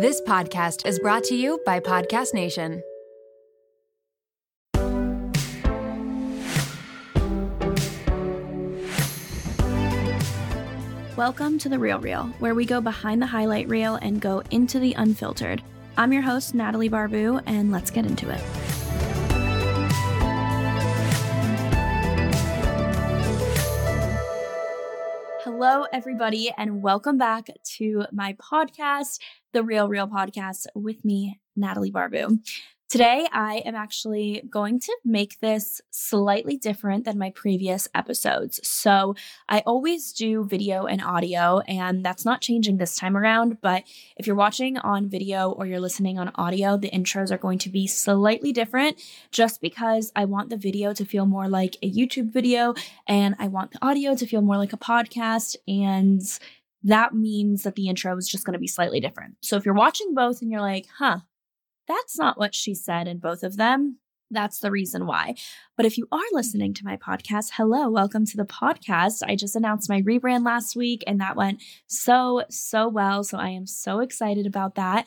This podcast is brought to you by Podcast Nation. Welcome to The Real Reel, where we go behind the highlight reel and go into the unfiltered. I'm your host, Natalie Barbu, and let's get into it. Hello, everybody, and welcome back to my podcast, The Real Reel Podcast, with me, Natalie Barbu. Today, I am actually going to make this slightly different than my previous episodes. So, I always do video and audio, and that's not changing this time around. But if you're watching on video or you're listening on audio, the intros are going to be slightly different just because I want the video to feel more like a YouTube video and I want the audio to feel more like a podcast. And that means that the intro is just going to be slightly different. So, if you're watching both and you're like, huh, that's not what she said in both of them. That's the reason why. But if you are listening to my podcast, hello, welcome to the podcast. I just announced my rebrand last week and that went so, so well. So I am so excited about that.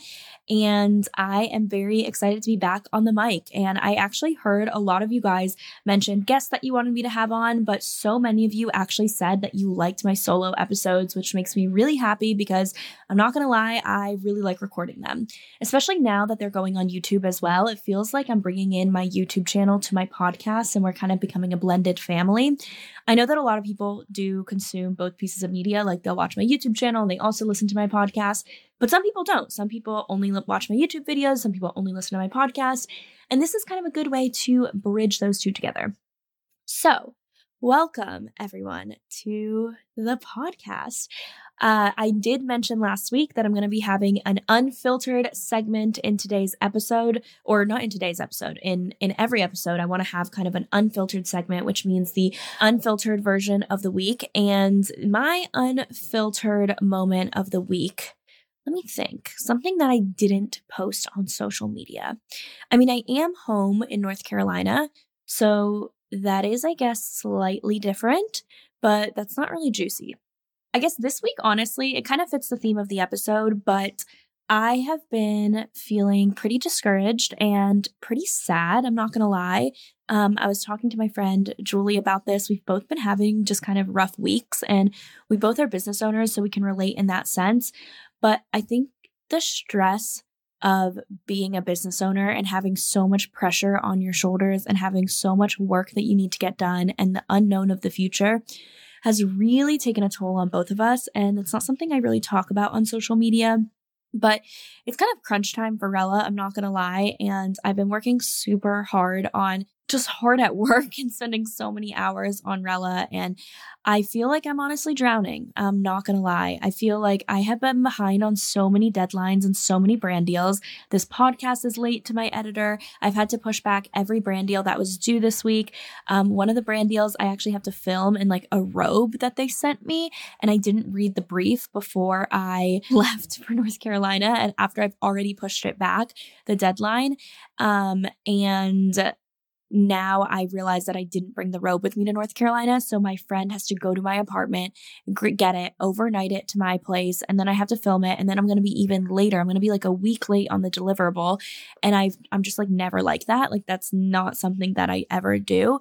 And I am very excited to be back on the mic. And I actually heard a lot of you guys mention guests that you wanted me to have on, but so many of you actually said that you liked my solo episodes, which makes me really happy because I'm not going to lie, I really like recording them, especially now that they're going on YouTube as well. It feels like I'm bringing in my YouTube channel to my podcast and we're kind of becoming a blended family. I know that a lot of people do consume both pieces of media, like they'll watch my YouTube channel and they also listen to my podcast, but some people don't. Some people only watch my YouTube videos, some people only listen to my podcast. And this is kind of a good way to bridge those two together. So, welcome everyone to the podcast. Uh, I did mention last week that I'm going to be having an unfiltered segment in today's episode, or not in today's episode. In in every episode, I want to have kind of an unfiltered segment, which means the unfiltered version of the week. And my unfiltered moment of the week let me think something that I didn't post on social media. I mean, I am home in North Carolina, so that is, I guess, slightly different, but that's not really juicy. I guess this week, honestly, it kind of fits the theme of the episode, but I have been feeling pretty discouraged and pretty sad. I'm not going to lie. Um, I was talking to my friend Julie about this. We've both been having just kind of rough weeks, and we both are business owners, so we can relate in that sense. But I think the stress of being a business owner and having so much pressure on your shoulders and having so much work that you need to get done and the unknown of the future has really taken a toll on both of us. And it's not something I really talk about on social media. But it's kind of crunch time for Rella, I'm not gonna lie. And I've been working super hard on just hard at work and spending so many hours on Rella. And I feel like I'm honestly drowning. I'm not going to lie. I feel like I have been behind on so many deadlines and so many brand deals. This podcast is late to my editor. I've had to push back every brand deal that was due this week. Um, one of the brand deals I actually have to film in like a robe that they sent me. And I didn't read the brief before I left for North Carolina. And after I've already pushed it back, the deadline. Um, and now I realize that I didn't bring the robe with me to North Carolina. So my friend has to go to my apartment, get it, overnight it to my place, and then I have to film it. And then I'm going to be even later. I'm going to be like a week late on the deliverable. And i I'm just like never like that. Like that's not something that I ever do.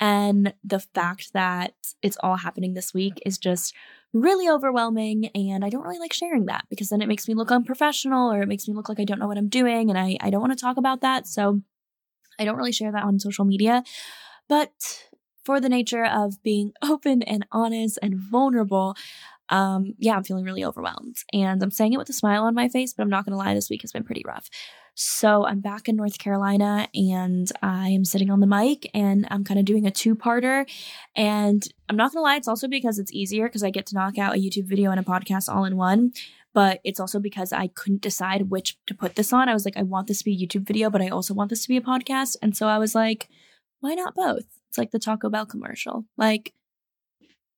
And the fact that it's all happening this week is just really overwhelming and I don't really like sharing that because then it makes me look unprofessional or it makes me look like I don't know what I'm doing and I, I don't want to talk about that. So I don't really share that on social media, but for the nature of being open and honest and vulnerable, um, yeah, I'm feeling really overwhelmed. And I'm saying it with a smile on my face, but I'm not going to lie, this week has been pretty rough. So I'm back in North Carolina and I am sitting on the mic and I'm kind of doing a two parter. And I'm not going to lie, it's also because it's easier because I get to knock out a YouTube video and a podcast all in one but it's also because I couldn't decide which to put this on. I was like, I want this to be a YouTube video, but I also want this to be a podcast. And so I was like, why not both? It's like the Taco Bell commercial. Like,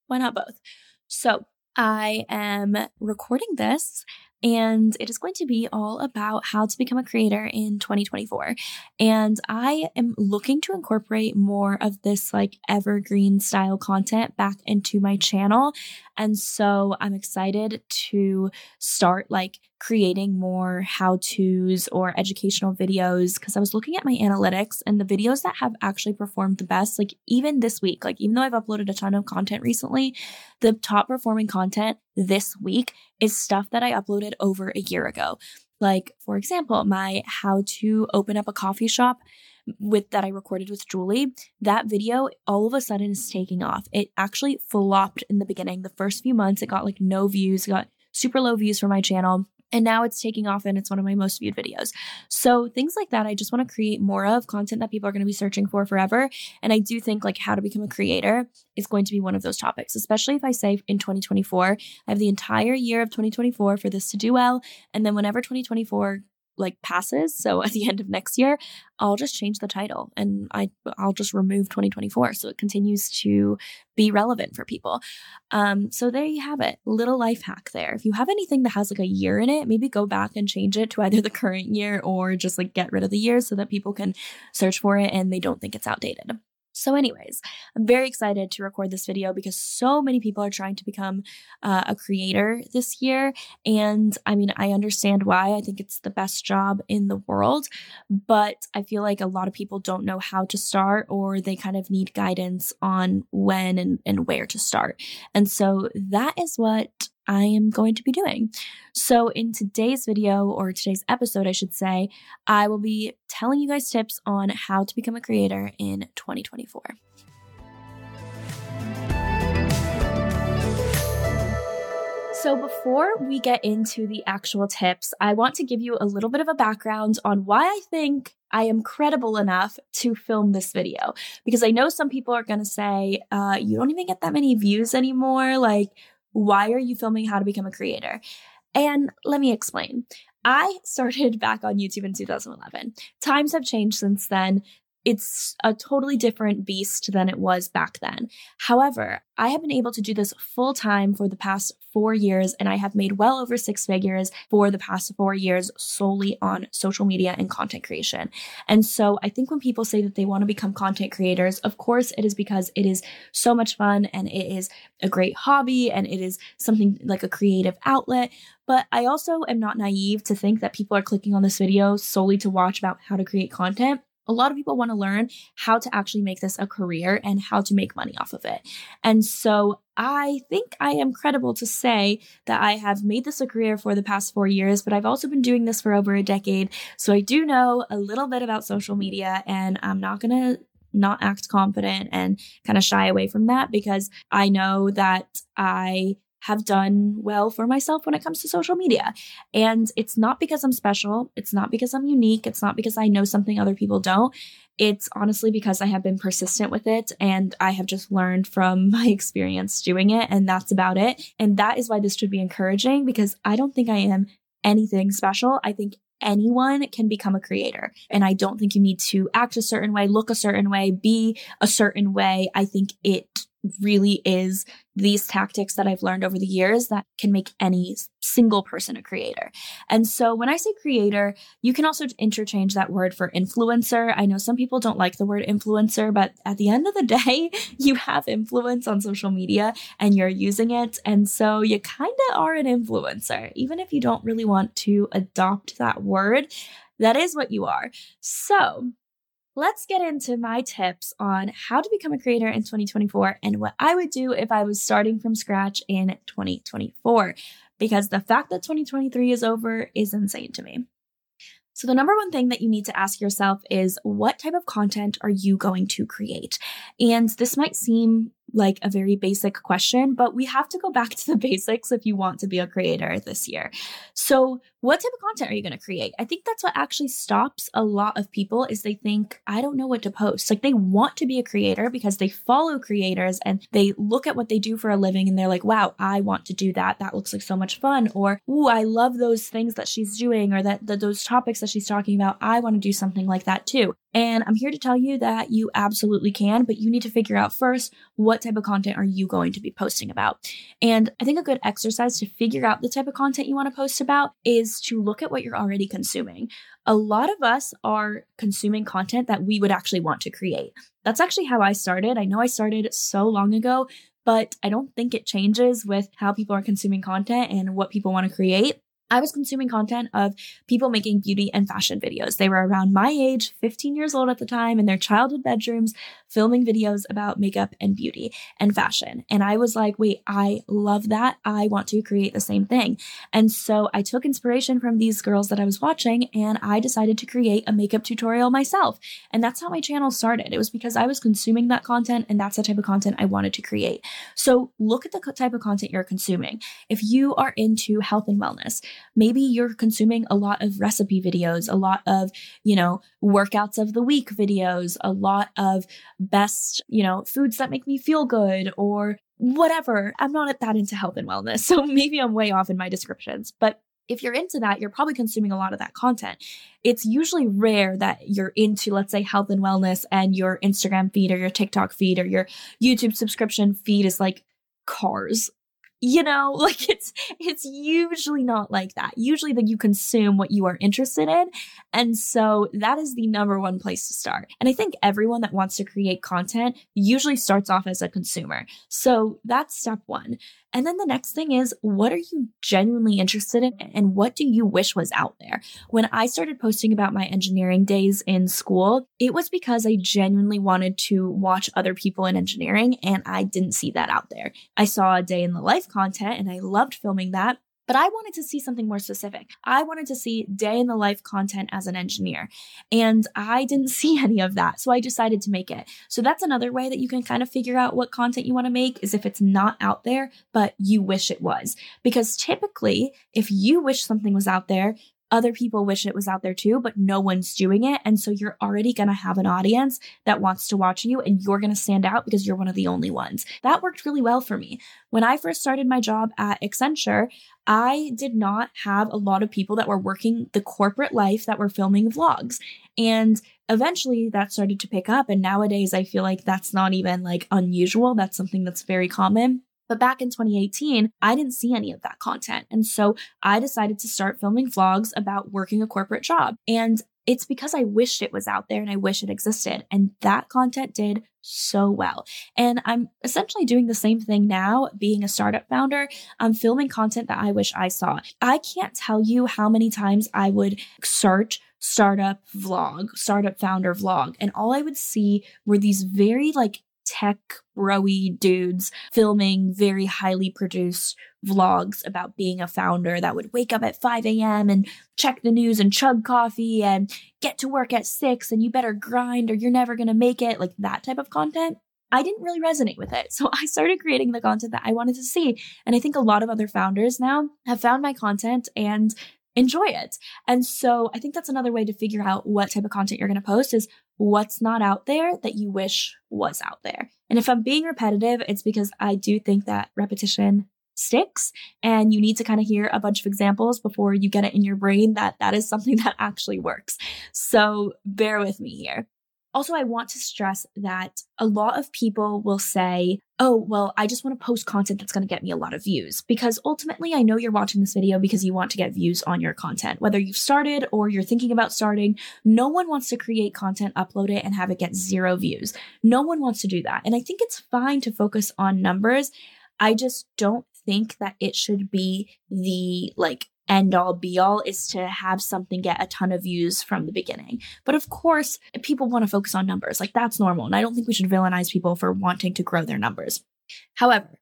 why not both? So I am recording this and it is going to be all about how to become a creator in 2024. And I am looking to incorporate more of this like evergreen style content back into my channel. And so I'm excited to start like creating more how to's or educational videos because I was looking at my analytics and the videos that have actually performed the best, like even this week, like even though I've uploaded a ton of content recently, the top performing content this week is stuff that I uploaded over a year ago. Like, for example, my how to open up a coffee shop with that I recorded with Julie, that video all of a sudden is taking off. It actually flopped in the beginning. The first few months, it got like no views, got super low views for my channel. And now it's taking off and it's one of my most viewed videos. So things like that, I just want to create more of content that people are going to be searching for forever. And I do think like how to become a creator is going to be one of those topics, especially if I say in 2024, I have the entire year of 2024 for this to do well. And then whenever 2024 like passes so at the end of next year i'll just change the title and i i'll just remove 2024 so it continues to be relevant for people. Um so there you have it little life hack there. If you have anything that has like a year in it maybe go back and change it to either the current year or just like get rid of the year so that people can search for it and they don't think it's outdated so, anyways, I'm very excited to record this video because so many people are trying to become uh, a creator this year. And I mean, I understand why. I think it's the best job in the world, but I feel like a lot of people don't know how to start or they kind of need guidance on when and, and where to start. And so that is what I am going to be doing. So, in today's video, or today's episode, I should say, I will be telling you guys tips on how to become a creator in 2024. So, before we get into the actual tips, I want to give you a little bit of a background on why I think I am credible enough to film this video. Because I know some people are going to say, uh, you don't even get that many views anymore. Like, why are you filming how to become a creator? And let me explain. I started back on YouTube in 2011. Times have changed since then it's a totally different beast than it was back then. However, I have been able to do this full time for the past four years, and I have made well over six figures for the past four years solely on social media and content creation. And so I think when people say that they want to become content creators, of course, it is because it is so much fun and it is a great hobby and it is something like a creative outlet. But I also am not naive to think that people are clicking on this video solely to watch about how to create content a lot of people want to learn how to actually make this a career and how to make money off of it. And so I think I am credible to say that I have made this a career for the past four years, but I've also been doing this for over a decade. So I do know a little bit about social media and I'm not going to not act confident and kind of shy away from that because I know that I have done well for myself when it comes to social media. And it's not because I'm special. It's not because I'm unique. It's not because I know something other people don't. It's honestly because I have been persistent with it and I have just learned from my experience doing it. And that's about it. And that is why this should be encouraging because I don't think I am anything special. I think anyone can become a creator. And I don't think you need to act a certain way, look a certain way, be a certain way. I think it really is these tactics that I've learned over the years that can make any single person a creator. And so when I say creator, you can also interchange that word for influencer. I know some people don't like the word influencer, but at the end of the day, you have influence on social media and you're using it. And so you kind of are an influencer, even if you don't really want to adopt that word. That is what you are. So let's get into my tips on how to become a creator in 2024 and what I would do if I was starting from scratch in 2024. Because the fact that 2023 is over is insane to me. So, the number one thing that you need to ask yourself is what type of content are you going to create? And this might seem like a very basic question, but we have to go back to the basics if you want to be a creator this year. So, what type of content are you going to create? I think that's what actually stops a lot of people is they think, I don't know what to post. Like they want to be a creator because they follow creators and they look at what they do for a living and they're like, wow, I want to do that. That looks like so much fun. Or, ooh, I love those things that she's doing or that, that those topics that she's talking about. I want to do something like that too. And I'm here to tell you that you absolutely can, but you need to figure out first what type of content are you going to be posting about. And I think a good exercise to figure out the type of content you want to post about is to look at what you're already consuming. A lot of us are consuming content that we would actually want to create. That's actually how I started. I know I started so long ago, but I don't think it changes with how people are consuming content and what people want to create. I was consuming content of people making beauty and fashion videos. They were around my age, 15 years old at the time, in their childhood bedrooms, filming videos about makeup and beauty and fashion. And I was like, wait, I love that. I want to create the same thing. And so I took inspiration from these girls that I was watching and I decided to create a makeup tutorial myself. And that's how my channel started. It was because I was consuming that content and that's the type of content I wanted to create. So look at the type of content you're consuming. If you are into health and wellness, maybe you're consuming a lot of recipe videos, a lot of, you know, workouts of the week videos, a lot of best, you know, foods that make me feel good or whatever. I'm not that into health and wellness. So maybe I'm way off in my descriptions, but if you're into that, you're probably consuming a lot of that content. It's usually rare that you're into, let's say, health and wellness and your Instagram feed or your TikTok feed or your YouTube subscription feed is like cars you know like it's it's usually not like that usually that you consume what you are interested in and so that is the number one place to start and i think everyone that wants to create content usually starts off as a consumer so that's step one and then the next thing is, what are you genuinely interested in and what do you wish was out there? When I started posting about my engineering days in school, it was because I genuinely wanted to watch other people in engineering and I didn't see that out there. I saw a day in the life content and I loved filming that. But I wanted to see something more specific. I wanted to see day in the life content as an engineer. And I didn't see any of that. So I decided to make it. So that's another way that you can kind of figure out what content you want to make is if it's not out there, but you wish it was. Because typically, if you wish something was out there, other people wish it was out there too, but no one's doing it. And so you're already going to have an audience that wants to watch you and you're going to stand out because you're one of the only ones. That worked really well for me. When I first started my job at Accenture, I did not have a lot of people that were working the corporate life that were filming vlogs. And eventually that started to pick up. And nowadays I feel like that's not even like unusual. That's something that's very common. But back in 2018, I didn't see any of that content. And so I decided to start filming vlogs about working a corporate job. And it's because I wished it was out there and I wish it existed. And that content did so well. And I'm essentially doing the same thing now, being a startup founder. I'm filming content that I wish I saw. I can't tell you how many times I would search startup vlog, startup founder vlog, and all I would see were these very like tech broy dudes filming very highly produced vlogs about being a founder that would wake up at 5 a.m. and check the news and chug coffee and get to work at 6 and you better grind or you're never going to make it, like that type of content. I didn't really resonate with it. So I started creating the content that I wanted to see. And I think a lot of other founders now have found my content and enjoy it. And so I think that's another way to figure out what type of content you're going to post is what's not out there that you wish was out there. And if I'm being repetitive, it's because I do think that repetition sticks and you need to kind of hear a bunch of examples before you get it in your brain that that is something that actually works. So bear with me here. Also, I want to stress that a lot of people will say, oh, well, I just want to post content that's going to get me a lot of views. Because ultimately, I know you're watching this video because you want to get views on your content. Whether you've started or you're thinking about starting, no one wants to create content, upload it, and have it get zero views. No one wants to do that. And I think it's fine to focus on numbers. I just don't think that it should be the like end all be all is to have something get a ton of views from the beginning. But of course, people want to focus on numbers. Like that's normal. And I don't think we should villainize people for wanting to grow their numbers. However,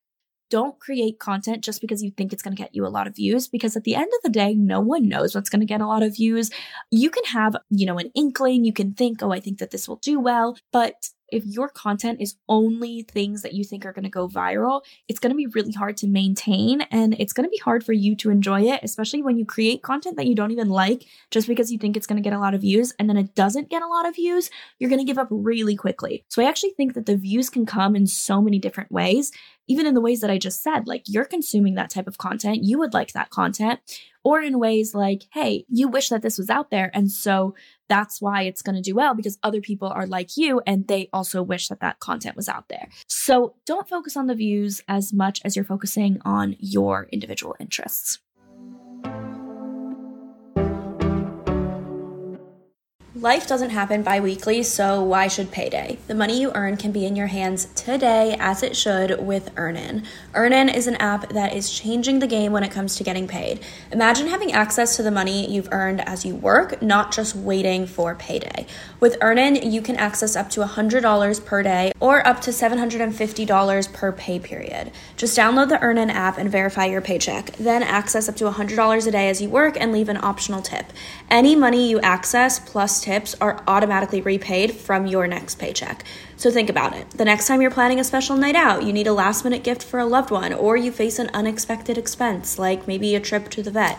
don't create content just because you think it's going to get you a lot of views because at the end of the day no one knows what's going to get a lot of views you can have you know an inkling you can think oh i think that this will do well but if your content is only things that you think are going to go viral, it's going to be really hard to maintain and it's going to be hard for you to enjoy it, especially when you create content that you don't even like just because you think it's going to get a lot of views and then it doesn't get a lot of views, you're going to give up really quickly. So I actually think that the views can come in so many different ways, even in the ways that I just said. Like you're consuming that type of content, you would like that content or in ways like, hey, you wish that this was out there. And so that's why it's going to do well because other people are like you and they also wish that that content was out there. So don't focus on the views as much as you're focusing on your individual interests. Life doesn't happen bi weekly, so why should payday? The money you earn can be in your hands today, as it should, with Earnin. Earnin is an app that is changing the game when it comes to getting paid. Imagine having access to the money you've earned as you work, not just waiting for payday. With Earnin, you can access up to $100 per day or up to $750 per pay period. Just download the Earnin app and verify your paycheck. Then access up to $100 a day as you work and leave an optional tip. Any money you access plus tips are automatically repaid from your next paycheck. So think about it. The next time you're planning a special night out, you need a last minute gift for a loved one, or you face an unexpected expense, like maybe a trip to the vet.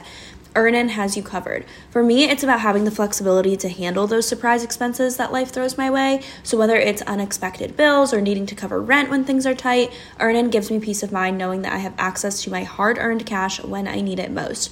Earnin has you covered. For me, it's about having the flexibility to handle those surprise expenses that life throws my way. So whether it's unexpected bills or needing to cover rent when things are tight, Earnin gives me peace of mind knowing that I have access to my hard-earned cash when I need it most.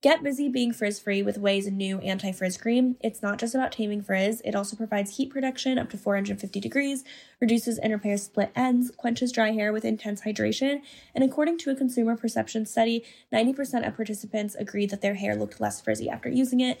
Get busy being frizz free with Ouai's new anti frizz cream. It's not just about taming frizz, it also provides heat protection up to 450 degrees, reduces and repairs split ends, quenches dry hair with intense hydration, and according to a consumer perception study, 90% of participants agreed that their hair looked less frizzy after using it,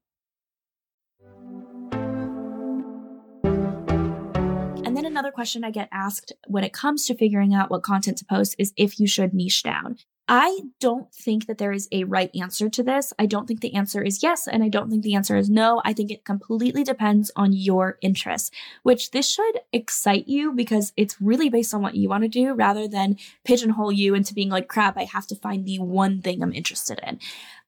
Another question I get asked when it comes to figuring out what content to post is if you should niche down. I don't think that there is a right answer to this. I don't think the answer is yes, and I don't think the answer is no. I think it completely depends on your interests, which this should excite you because it's really based on what you want to do rather than pigeonhole you into being like, crap, I have to find the one thing I'm interested in.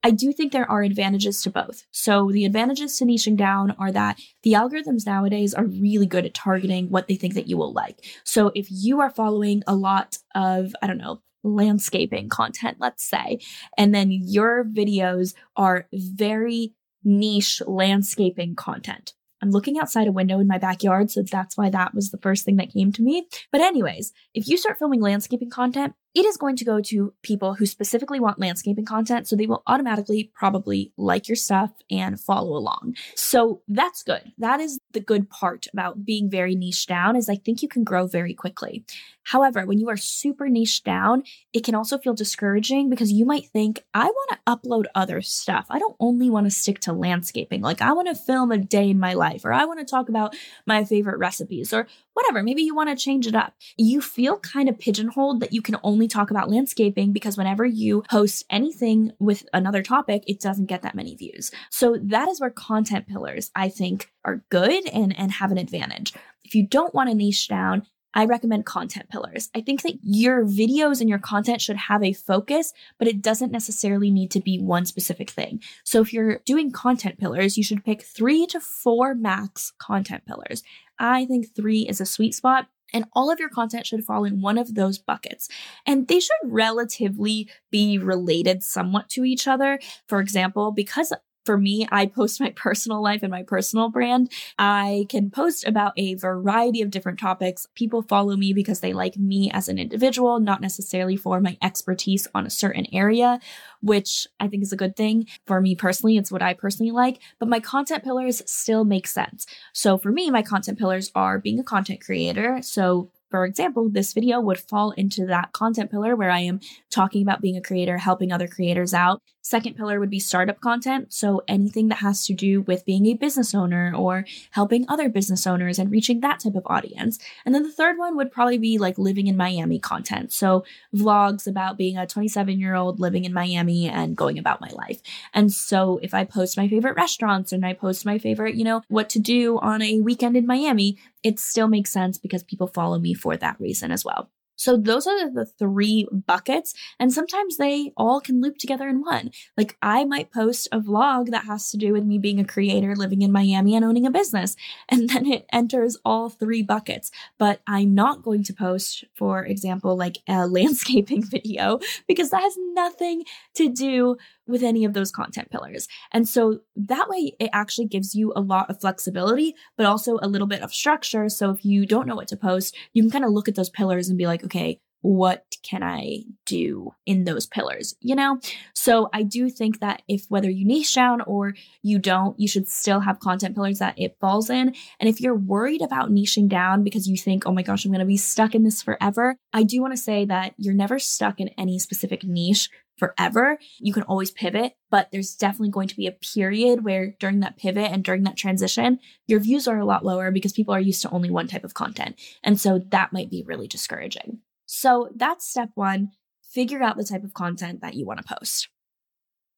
I do think there are advantages to both. So the advantages to niching down are that the algorithms nowadays are really good at targeting what they think that you will like. So if you are following a lot of, I don't know, landscaping content, let's say, and then your videos are very niche landscaping content. I'm looking outside a window in my backyard, so that's why that was the first thing that came to me. But, anyways, if you start filming landscaping content, it is going to go to people who specifically want landscaping content. So they will automatically probably like your stuff and follow along. So that's good. That is the good part about being very niche down is I think you can grow very quickly. However, when you are super niche down, it can also feel discouraging because you might think, I want to upload other stuff. I don't only want to stick to landscaping. Like I want to film a day in my life or I want to talk about my favorite recipes or whatever. Maybe you want to change it up. You feel kind of pigeonholed that you can only talk about landscaping because whenever you post anything with another topic, it doesn't get that many views. So that is where content pillars, I think, are good and, and have an advantage. If you don't want to niche down, I recommend content pillars. I think that your videos and your content should have a focus, but it doesn't necessarily need to be one specific thing. So if you're doing content pillars, you should pick three to four max content pillars. I think three is a sweet spot. And all of your content should fall in one of those buckets. And they should relatively be related somewhat to each other. For example, because for me, I post my personal life and my personal brand. I can post about a variety of different topics. People follow me because they like me as an individual, not necessarily for my expertise on a certain area, which I think is a good thing. For me personally, it's what I personally like, but my content pillars still make sense. So for me, my content pillars are being a content creator. So for example, this video would fall into that content pillar where I am talking about being a creator, helping other creators out. Second pillar would be startup content. So anything that has to do with being a business owner or helping other business owners and reaching that type of audience. And then the third one would probably be like living in Miami content. So vlogs about being a 27 year old living in Miami and going about my life. And so if I post my favorite restaurants and I post my favorite, you know, what to do on a weekend in Miami, it still makes sense because people follow me for that reason as well. So those are the three buckets. And sometimes they all can loop together in one. Like I might post a vlog that has to do with me being a creator living in Miami and owning a business. And then it enters all three buckets. But I'm not going to post, for example, like a landscaping video because that has nothing to do with any of those content pillars. And so that way it actually gives you a lot of flexibility, but also a little bit of structure. So if you don't know what to post, you can kind of look at those pillars and be like, okay, what can I do in those pillars, you know? So I do think that if whether you niche down or you don't, you should still have content pillars that it falls in. And if you're worried about niching down because you think, oh my gosh, I'm going to be stuck in this forever, I do want to say that you're never stuck in any specific niche forever. You can always pivot, but there's definitely going to be a period where during that pivot and during that transition, your views are a lot lower because people are used to only one type of content. And so that might be really discouraging. So that's step one figure out the type of content that you want to post.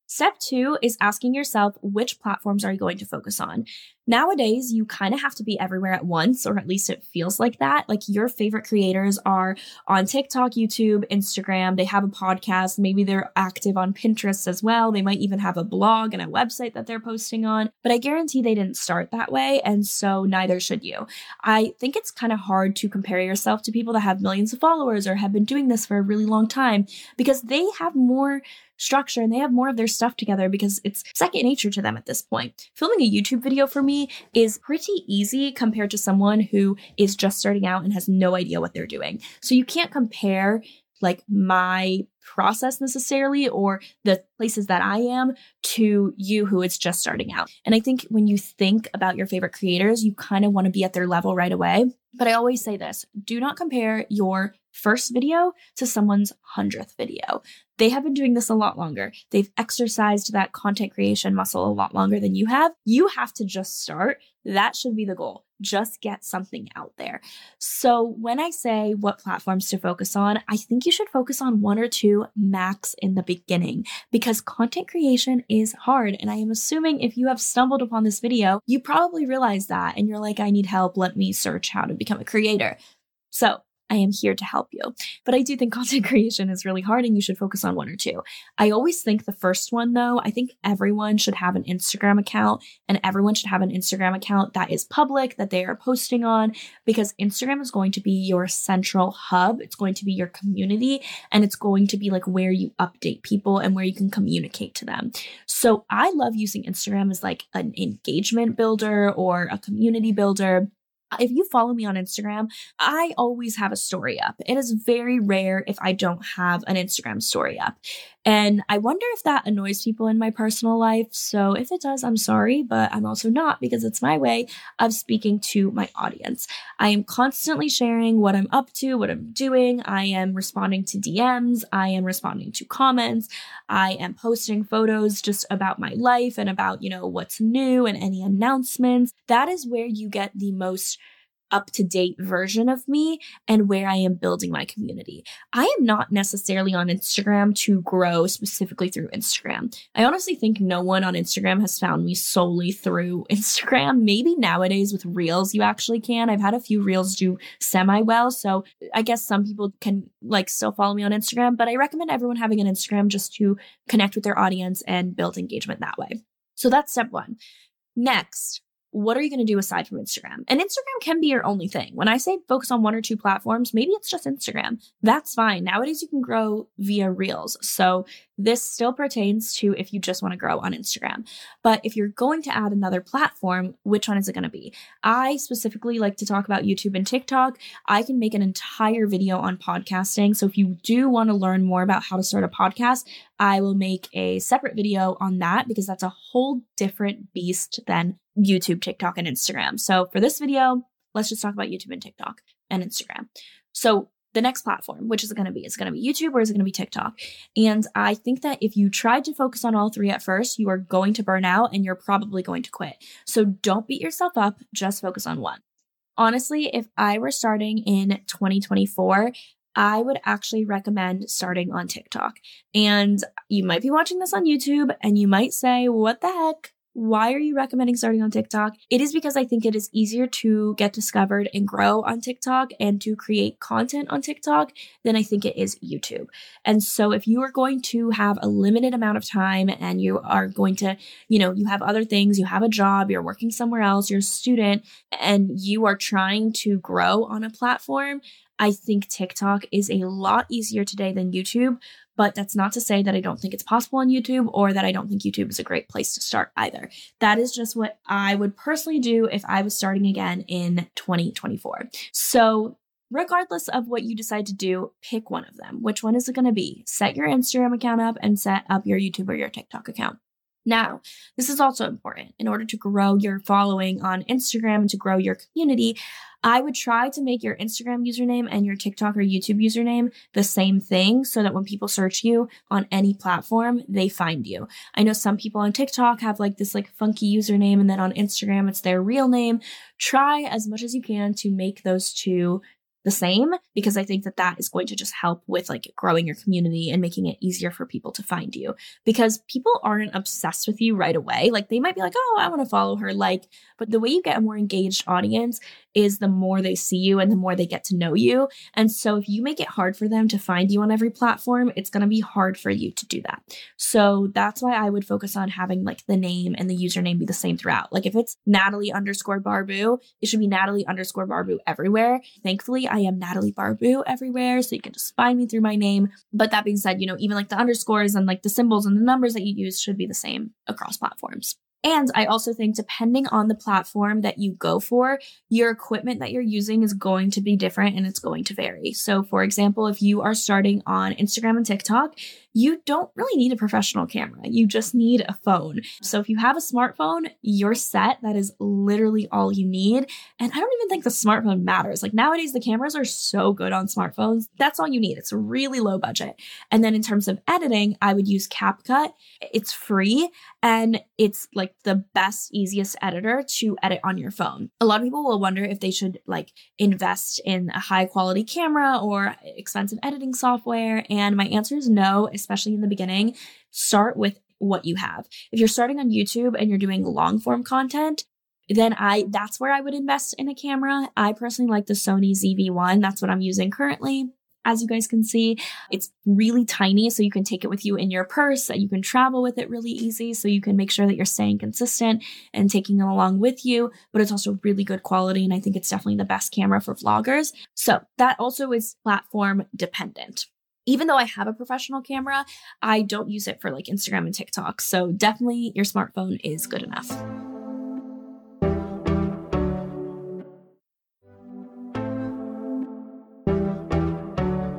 Step two is asking yourself which platforms are you going to focus on? Nowadays, you kind of have to be everywhere at once, or at least it feels like that. Like your favorite creators are on TikTok, YouTube, Instagram. They have a podcast. Maybe they're active on Pinterest as well. They might even have a blog and a website that they're posting on. But I guarantee they didn't start that way. And so neither should you. I think it's kind of hard to compare yourself to people that have millions of followers or have been doing this for a really long time because they have more structure and they have more of their stuff together because it's second nature to them at this point. Filming a YouTube video for me is pretty easy compared to someone who is just starting out and has no idea what they're doing. So you can't compare like my process necessarily or the places that I am to you who is just starting out. And I think when you think about your favorite creators, you kind of want to be at their level right away. But I always say this do not compare your first video to someone's hundredth video. They have been doing this a lot longer. They've exercised that content creation muscle a lot longer than you have. You have to just start. That should be the goal. Just get something out there. So, when I say what platforms to focus on, I think you should focus on one or two max in the beginning because content creation is hard. And I am assuming if you have stumbled upon this video, you probably realize that and you're like, I need help. Let me search how to become a creator. So, I am here to help you. But I do think content creation is really hard and you should focus on one or two. I always think the first one, though, I think everyone should have an Instagram account and everyone should have an Instagram account that is public, that they are posting on, because Instagram is going to be your central hub. It's going to be your community and it's going to be like where you update people and where you can communicate to them. So I love using Instagram as like an engagement builder or a community builder if you follow me on Instagram, I always have a story up. It is very rare if I don't have an Instagram story up. And I wonder if that annoys people in my personal life. So if it does, I'm sorry, but I'm also not because it's my way of speaking to my audience. I am constantly sharing what I'm up to, what I'm doing. I am responding to DMs. I am responding to comments. I am posting photos just about my life and about, you know, what's new and any announcements. That is where you get the most up to date version of me and where I am building my community. I am not necessarily on Instagram to grow specifically through Instagram. I honestly think no one on Instagram has found me solely through Instagram. Maybe nowadays with Reels, you actually can. I've had a few Reels do semi well. So I guess some people can like still follow me on Instagram, but I recommend everyone having an Instagram just to connect with their audience and build engagement that way. So that's step one. Next, what are you going to do aside from Instagram? And Instagram can be your only thing. When I say focus on one or two platforms, maybe it's just Instagram. That's fine. Nowadays, you can grow via Reels. So this still pertains to if you just want to grow on Instagram. But if you're going to add another platform, which one is it going to be? I specifically like to talk about YouTube and TikTok. I can make an entire video on podcasting. So if you do want to learn more about how to start a podcast, I will make a separate video on that because that's a whole different beast than YouTube, TikTok, and Instagram. So for this video, let's just talk about YouTube and TikTok and Instagram. So the next platform, which is it going to be? Is it going to be YouTube or is it going to be TikTok? And I think that if you tried to focus on all three at first, you are going to burn out and you're probably going to quit. So don't beat yourself up, just focus on one. Honestly, if I were starting in 2024, I would actually recommend starting on TikTok. And you might be watching this on YouTube and you might say, what the heck? Why are you recommending starting on TikTok? It is because I think it is easier to get discovered and grow on TikTok and to create content on TikTok than I think it is YouTube. And so if you are going to have a limited amount of time and you are going to, you know, you have other things, you have a job, you're working somewhere else, you're a student, and you are trying to grow on a platform, I think TikTok is a lot easier today than YouTube, but that's not to say that I don't think it's possible on YouTube or that I don't think YouTube is a great place to start either. That is just what I would personally do if I was starting again in 2024. So, regardless of what you decide to do, pick one of them. Which one is it going to be? Set your Instagram account up and set up your YouTube or your TikTok account. Now, this is also important. In order to grow your following on Instagram and to grow your community, I would try to make your Instagram username and your TikTok or YouTube username the same thing so that when people search you on any platform, they find you. I know some people on TikTok have like this like funky username and then on Instagram it's their real name. Try as much as you can to make those two the same because I think that that is going to just help with like growing your community and making it easier for people to find you because people aren't obsessed with you right away. Like they might be like, oh, I want to follow her. Like, but the way you get a more engaged audience is the more they see you and the more they get to know you. And so if you make it hard for them to find you on every platform, it's going to be hard for you to do that. So that's why I would focus on having like the name and the username be the same throughout. Like if it's Natalie underscore Barbu, it should be Natalie underscore Barbu everywhere. Thankfully, I am Natalie Barbu everywhere. So you can just find me through my name. But that being said, you know, even like the underscores and like the symbols and the numbers that you use should be the same across platforms. And I also think depending on the platform that you go for, your equipment that you're using is going to be different and it's going to vary. So, for example, if you are starting on Instagram and TikTok, you don't really need a professional camera. You just need a phone. So if you have a smartphone, you're set. That is literally all you need. And I don't even think the smartphone matters. Like nowadays, the cameras are so good on smartphones. That's all you need. It's really low budget. And then in terms of editing, I would use CapCut. It's free and it's like the best, easiest editor to edit on your phone. A lot of people will wonder if they should like invest in a high quality camera or expensive editing software. And my answer is no, especially in the beginning, start with what you have. If you're starting on YouTube and you're doing long form content, then I that's where I would invest in a camera. I personally like the Sony ZV-1. That's what I'm using currently. As you guys can see, it's really tiny, so you can take it with you in your purse. That you can travel with it really easy, so you can make sure that you're staying consistent and taking it along with you. But it's also really good quality, and I think it's definitely the best camera for vloggers. So that also is platform dependent even though I have a professional camera, I don't use it for like Instagram and TikTok. So definitely your smartphone is good enough.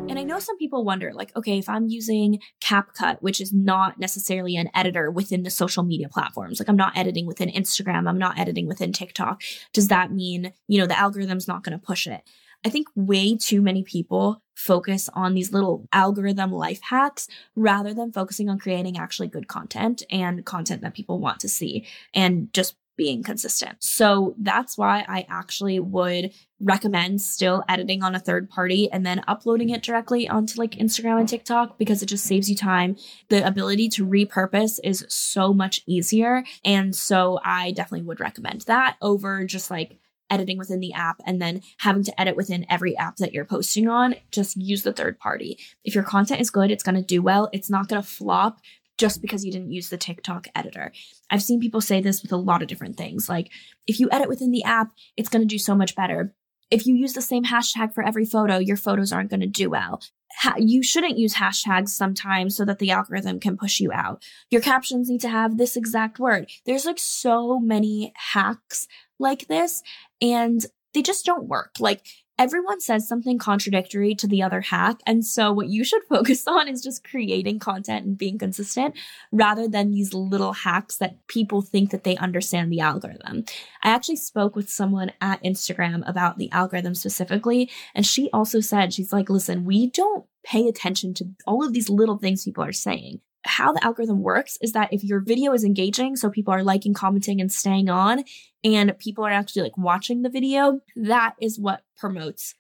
And I know some people wonder like, okay, if I'm using CapCut, which is not necessarily an editor within the social media platforms, like I'm not editing within Instagram, I'm not editing within TikTok, does that mean, you know, the algorithm's not going to push it? I think way too many people focus on these little algorithm life hacks rather than focusing on creating actually good content and content that people want to see and just being consistent. So that's why I actually would recommend still editing on a third party and then uploading it directly onto like Instagram and TikTok because it just saves you time. The ability to repurpose is so much easier. And so I definitely would recommend that over just like editing within the app and then having to edit within every app that you're posting on, just use the third party. If your content is good, it's going to do well. It's not going to flop just because you didn't use the TikTok editor. I've seen people say this with a lot of different things. Like, if you edit within the app, it's going to do so much better. If you use the same hashtag for every photo, your photos aren't going to do well. Ha- you shouldn't use hashtags sometimes so that the algorithm can push you out. Your captions need to have this exact word. There's like so many hacks like this and they just don't work. Like everyone says something contradictory to the other hack. And so what you should focus on is just creating content and being consistent rather than these little hacks that people think that they understand the algorithm. I actually spoke with someone at Instagram about the algorithm specifically. And she also said, she's like, listen, we don't pay attention to all of these little things people are saying. How the algorithm works is that if your video is engaging, so people are liking, commenting, and staying on, and people are actually like watching the video, that is what promotes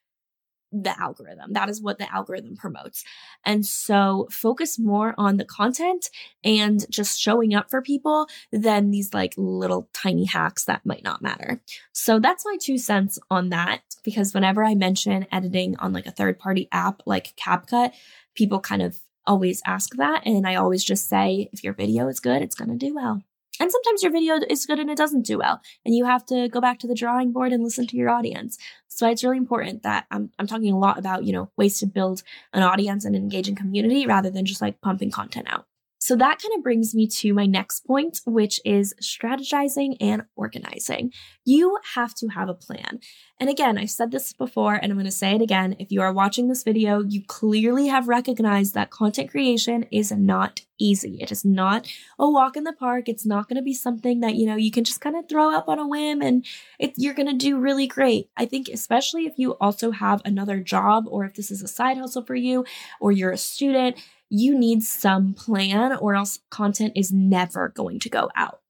the algorithm. That is what the algorithm promotes. And so focus more on the content and just showing up for people than these like little tiny hacks that might not matter. So that's my two cents on that because whenever I mention editing on like a third party app like CapCut, people kind of always ask that. And I always just say, if your video is good, it's going to do well. And sometimes your video is good and it doesn't do well. And you have to go back to the drawing board and listen to your audience. So it's really important that I'm, I'm talking a lot about, you know, ways to build an audience and engaging community rather than just like pumping content out. So that kind of brings me to my next point, which is strategizing and organizing. You have to have a plan. And again, I've said this before and I'm going to say it again. If you are watching this video, you clearly have recognized that content creation is not easy. It is not a walk in the park. It's not going to be something that, you know, you can just kind of throw up on a whim and it, you're going to do really great. I think especially if you also have another job or if this is a side hustle for you or you're a student, you need some plan or else content is never going to go out.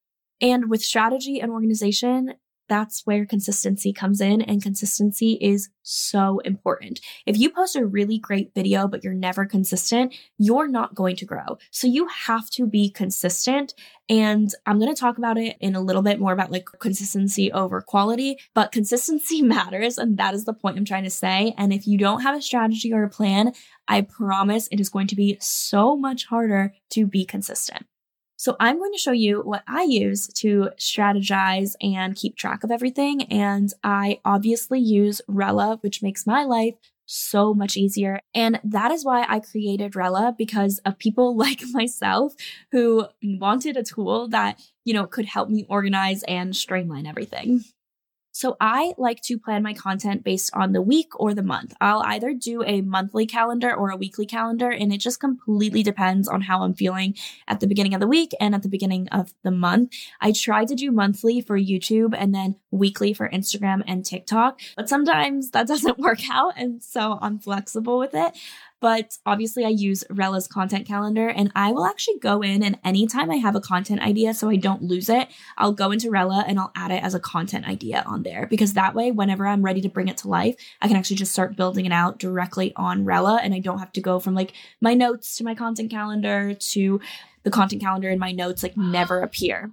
And with strategy and organization, that's where consistency comes in and consistency is so important. If you post a really great video, but you're never consistent, you're not going to grow. So you have to be consistent. And I'm going to talk about it in a little bit more about like consistency over quality, but consistency matters. And that is the point I'm trying to say. And if you don't have a strategy or a plan, I promise it is going to be so much harder to be consistent. So I'm going to show you what I use to strategize and keep track of everything. And I obviously use Rella, which makes my life so much easier. And that is why I created Rella because of people like myself who wanted a tool that, you know, could help me organize and streamline everything. So I like to plan my content based on the week or the month. I'll either do a monthly calendar or a weekly calendar, and it just completely depends on how I'm feeling at the beginning of the week and at the beginning of the month. I try to do monthly for YouTube and then weekly for Instagram and TikTok, but sometimes that doesn't work out. And so I'm flexible with it. But obviously, I use Rella's content calendar and I will actually go in and anytime I have a content idea so I don't lose it, I'll go into Rella and I'll add it as a content idea on there because that way, whenever I'm ready to bring it to life, I can actually just start building it out directly on Rella and I don't have to go from like my notes to my content calendar to the content calendar and my notes like never appear.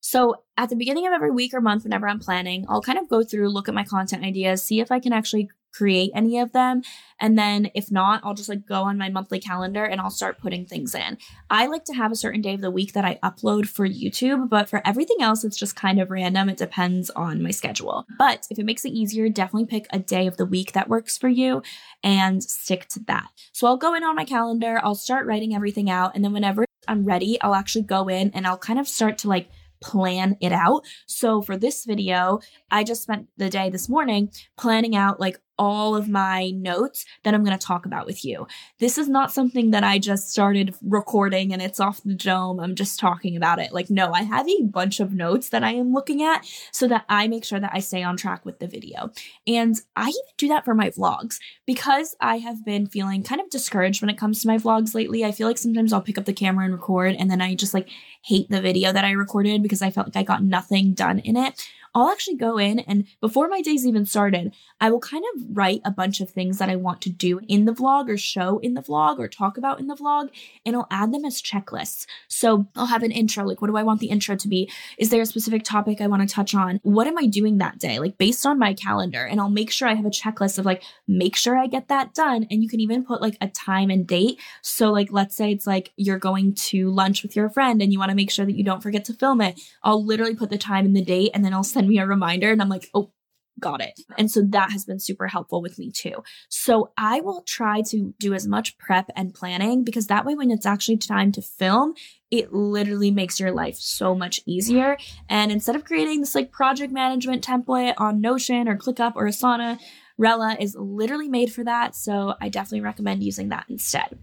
So at the beginning of every week or month, whenever I'm planning, I'll kind of go through, look at my content ideas, see if I can actually create any of them. And then if not, I'll just like go on my monthly calendar and I'll start putting things in. I like to have a certain day of the week that I upload for YouTube, but for everything else, it's just kind of random. It depends on my schedule. But if it makes it easier, definitely pick a day of the week that works for you and stick to that. So I'll go in on my calendar, I'll start writing everything out. And then whenever I'm ready, I'll actually go in and I'll kind of start to like plan it out. So for this video, I just spent the day this morning planning out like all of my notes that I'm going to talk about with you. This is not something that I just started recording and it's off the dome. I'm just talking about it. Like, no, I have a bunch of notes that I am looking at so that I make sure that I stay on track with the video. And I even do that for my vlogs because I have been feeling kind of discouraged when it comes to my vlogs lately. I feel like sometimes I'll pick up the camera and record and then I just like hate the video that I recorded because I felt like I got nothing done in it. I'll actually go in and before my days even started, I will kind of write a bunch of things that I want to do in the vlog or show in the vlog or talk about in the vlog, and I'll add them as checklists. So I'll have an intro, like what do I want the intro to be? Is there a specific topic I want to touch on? What am I doing that day? Like based on my calendar, and I'll make sure I have a checklist of like, make sure I get that done. And you can even put like a time and date. So, like, let's say it's like you're going to lunch with your friend and you want to make sure that you don't forget to film it. I'll literally put the time and the date and then I'll send me a reminder and I'm like, oh, got it. And so that has been super helpful with me too. So I will try to do as much prep and planning because that way, when it's actually time to film, it literally makes your life so much easier. And instead of creating this like project management template on Notion or ClickUp or Asana, Rella is literally made for that. So I definitely recommend using that instead.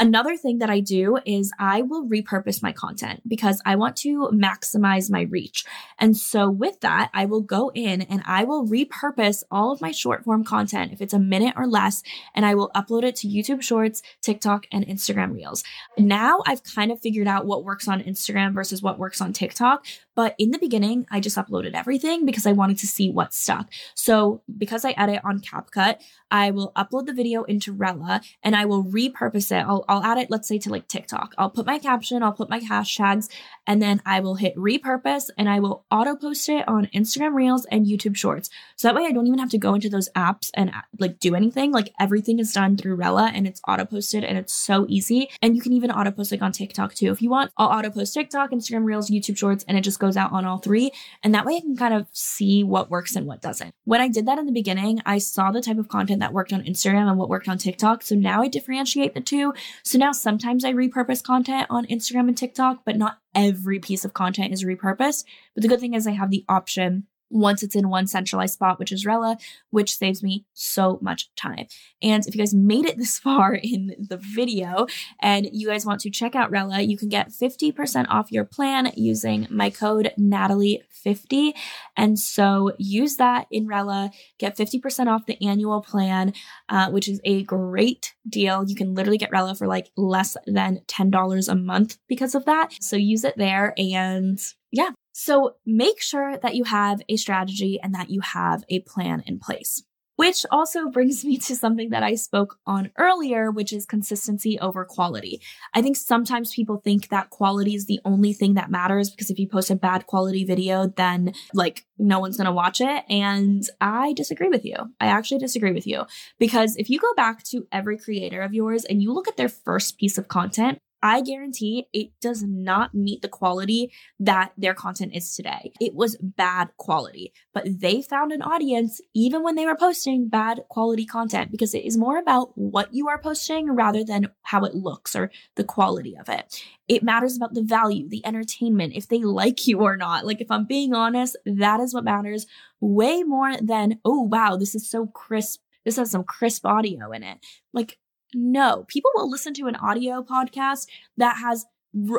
Another thing that I do is I will repurpose my content because I want to maximize my reach. And so with that, I will go in and I will repurpose all of my short form content if it's a minute or less, and I will upload it to YouTube Shorts, TikTok, and Instagram Reels. Now I've kind of figured out what works on Instagram versus what works on TikTok. But in the beginning, I just uploaded everything because I wanted to see what stuck. So because I edit on CapCut, I will upload the video into Rella and I will repurpose it. I'll, I'll add it, let's say to like TikTok. I'll put my caption, I'll put my hashtags, and then I will hit repurpose and I will auto post it on Instagram Reels and YouTube Shorts. So that way I don't even have to go into those apps and like do anything. Like everything is done through Rella and it's auto posted and it's so easy. And you can even auto post like on TikTok too. If you want, I'll auto post TikTok, Instagram Reels, YouTube Shorts, and it just goes out on all three. And that way I can kind of see what works and what doesn't. When I did that in the beginning, I saw the type of content that worked on Instagram and what worked on TikTok. So now I differentiate the two. So now sometimes I repurpose content on Instagram and TikTok, but not every piece of content is repurposed. But the good thing is I have the option once it's in one centralized spot, which is Rella, which saves me so much time. And if you guys made it this far in the video and you guys want to check out Rella, you can get 50% off your plan using my code Natalie50. And so use that in Rella, get 50% off the annual plan, uh, which is a great deal. You can literally get Rella for like less than $10 a month because of that. So use it there and yeah, so make sure that you have a strategy and that you have a plan in place. Which also brings me to something that I spoke on earlier, which is consistency over quality. I think sometimes people think that quality is the only thing that matters because if you post a bad quality video, then like no one's going to watch it. And I disagree with you. I actually disagree with you because if you go back to every creator of yours and you look at their first piece of content, I guarantee it does not meet the quality that their content is today. It was bad quality, but they found an audience even when they were posting bad quality content because it is more about what you are posting rather than how it looks or the quality of it. It matters about the value, the entertainment, if they like you or not. Like, if I'm being honest, that is what matters way more than, oh, wow, this is so crisp. This has some crisp audio in it. Like, no, people will listen to an audio podcast that has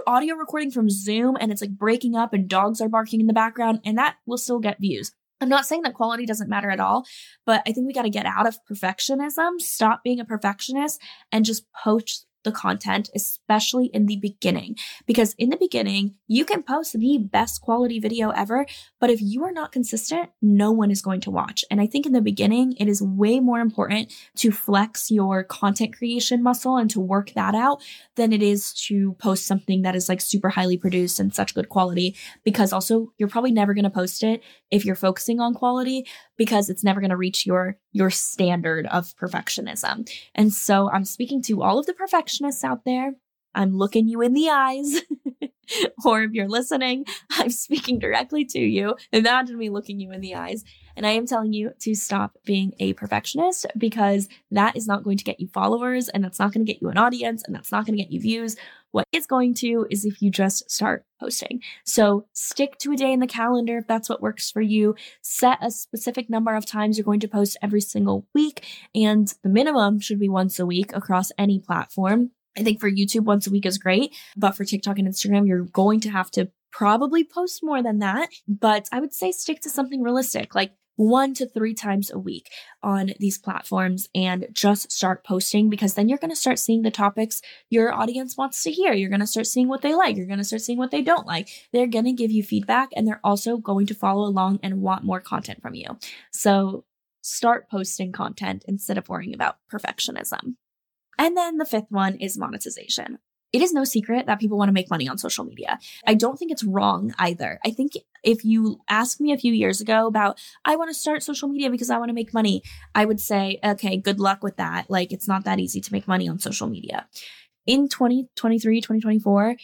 audio recording from Zoom and it's like breaking up and dogs are barking in the background, and that will still get views. I'm not saying that quality doesn't matter at all, but I think we got to get out of perfectionism, stop being a perfectionist, and just post the content, especially in the beginning. Because in the beginning, you can post the best quality video ever, but if you are not consistent, no one is going to watch. And I think in the beginning, it is way more important to flex your content creation muscle and to work that out than it is to post something that is like super highly produced and such good quality. Because also, you're probably never going to post it if you're focusing on quality because it's never going to reach your your standard of perfectionism. And so I'm speaking to all of the perfectionists out there. I'm looking you in the eyes. or if you're listening, I'm speaking directly to you. Imagine me looking you in the eyes. And I am telling you to stop being a perfectionist because that is not going to get you followers and that's not going to get you an audience and that's not going to get you views. What it's going to is if you just start posting. So stick to a day in the calendar if that's what works for you. Set a specific number of times you're going to post every single week. And the minimum should be once a week across any platform. I think for YouTube, once a week is great, but for TikTok and Instagram, you're going to have to probably post more than that. But I would say stick to something realistic, like one to three times a week on these platforms and just start posting because then you're going to start seeing the topics your audience wants to hear. You're going to start seeing what they like. You're going to start seeing what they don't like. They're going to give you feedback and they're also going to follow along and want more content from you. So start posting content instead of worrying about perfectionism. And then the fifth one is monetization. It is no secret that people want to make money on social media. I don't think it's wrong either. I think if you asked me a few years ago about, I want to start social media because I want to make money, I would say, okay, good luck with that. Like, it's not that easy to make money on social media. In 2023, 2024,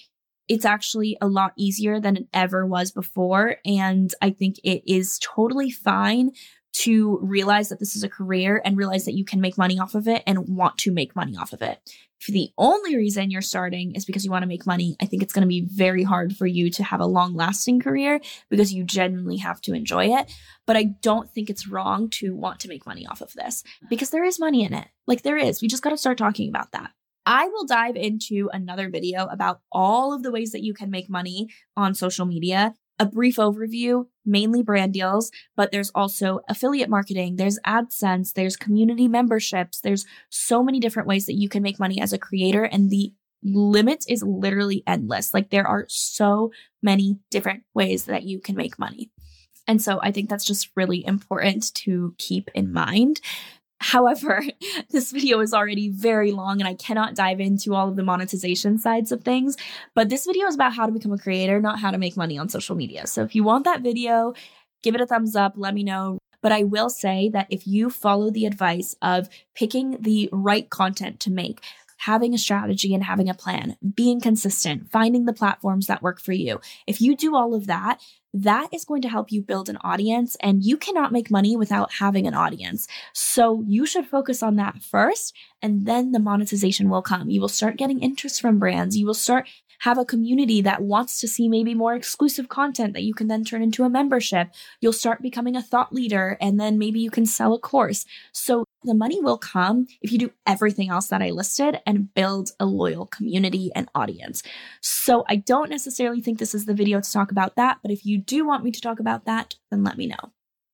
it's actually a lot easier than it ever was before. And I think it is totally fine to realize that this is a career and realize that you can make money off of it and want to make money off of it. If the only reason you're starting is because you want to make money, I think it's going to be very hard for you to have a long lasting career because you genuinely have to enjoy it. But I don't think it's wrong to want to make money off of this because there is money in it. Like there is. We just got to start talking about that. I will dive into another video about all of the ways that you can make money on social media a brief overview, mainly brand deals, but there's also affiliate marketing, there's AdSense, there's community memberships, there's so many different ways that you can make money as a creator and the limit is literally endless. Like there are so many different ways that you can make money. And so I think that's just really important to keep in mind. However, this video is already very long and I cannot dive into all of the monetization sides of things. But this video is about how to become a creator, not how to make money on social media. So if you want that video, give it a thumbs up, let me know. But I will say that if you follow the advice of picking the right content to make, having a strategy and having a plan, being consistent, finding the platforms that work for you. If you do all of that, that is going to help you build an audience and you cannot make money without having an audience. So you should focus on that first and then the monetization will come. You will start getting interest from brands. You will start have a community that wants to see maybe more exclusive content that you can then turn into a membership. You'll start becoming a thought leader and then maybe you can sell a course. So the money will come if you do everything else that I listed and build a loyal community and audience. So I don't necessarily think this is the video to talk about that, but if you do want me to talk about that, then let me know.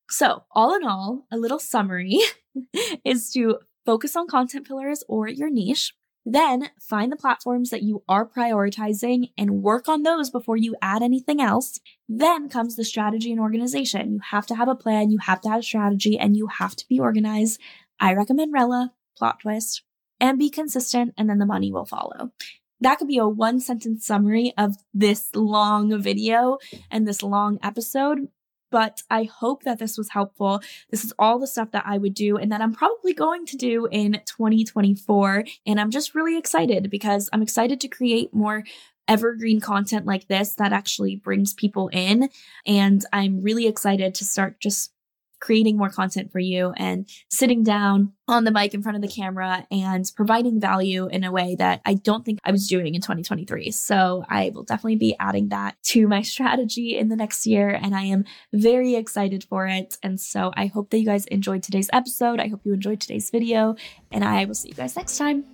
So, all in all, a little summary is to focus on content pillars or your niche. Then find the platforms that you are prioritizing and work on those before you add anything else. Then comes the strategy and organization. You have to have a plan, you have to have a strategy, and you have to be organized. I recommend Rella, plot twist, and be consistent, and then the money will follow. That could be a one sentence summary of this long video and this long episode but I hope that this was helpful. This is all the stuff that I would do and that I'm probably going to do in 2024. And I'm just really excited because I'm excited to create more evergreen content like this that actually brings people in. And I'm really excited to start just creating more content for you and sitting down on the mic in front of the camera and providing value in a way that I don't think I was doing in 2023. So I will definitely be adding that to my strategy in the next year. And I am very excited for it. And so I hope that you guys enjoyed today's episode. I hope you enjoyed today's video. And I will see you guys next time.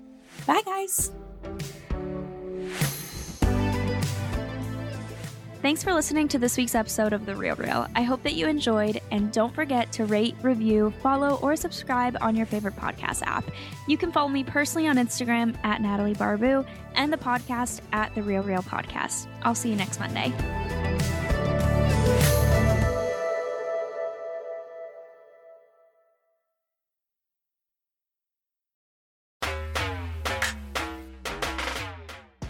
Bye, guys. Thanks for listening to this week's episode of The Real Reel. I hope that you enjoyed, and don't forget to rate, review, follow, or subscribe on your favorite podcast app. You can follow me personally on Instagram at Natalie Barbu and the podcast at The Real Reel Podcast. I'll see you next Monday.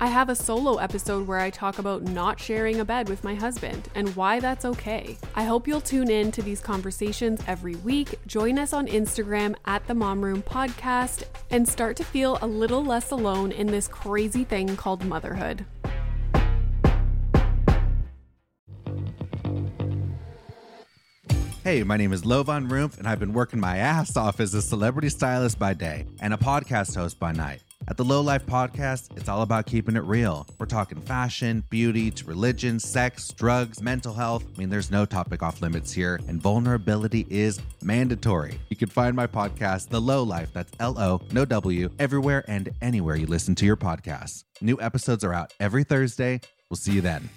I have a solo episode where I talk about not sharing a bed with my husband and why that's okay. I hope you'll tune in to these conversations every week. Join us on Instagram at the Mom Room Podcast and start to feel a little less alone in this crazy thing called motherhood. Hey, my name is Lovan Rumpf, and I've been working my ass off as a celebrity stylist by day and a podcast host by night. At the Lo Life Podcast, it's all about keeping it real. We're talking fashion, beauty, to religion, sex, drugs, mental health. I mean, there's no topic off limits here, and vulnerability is mandatory. You can find my podcast, The Lo Life, that's L O, no W, everywhere and anywhere you listen to your podcasts. New episodes are out every Thursday. We'll see you then.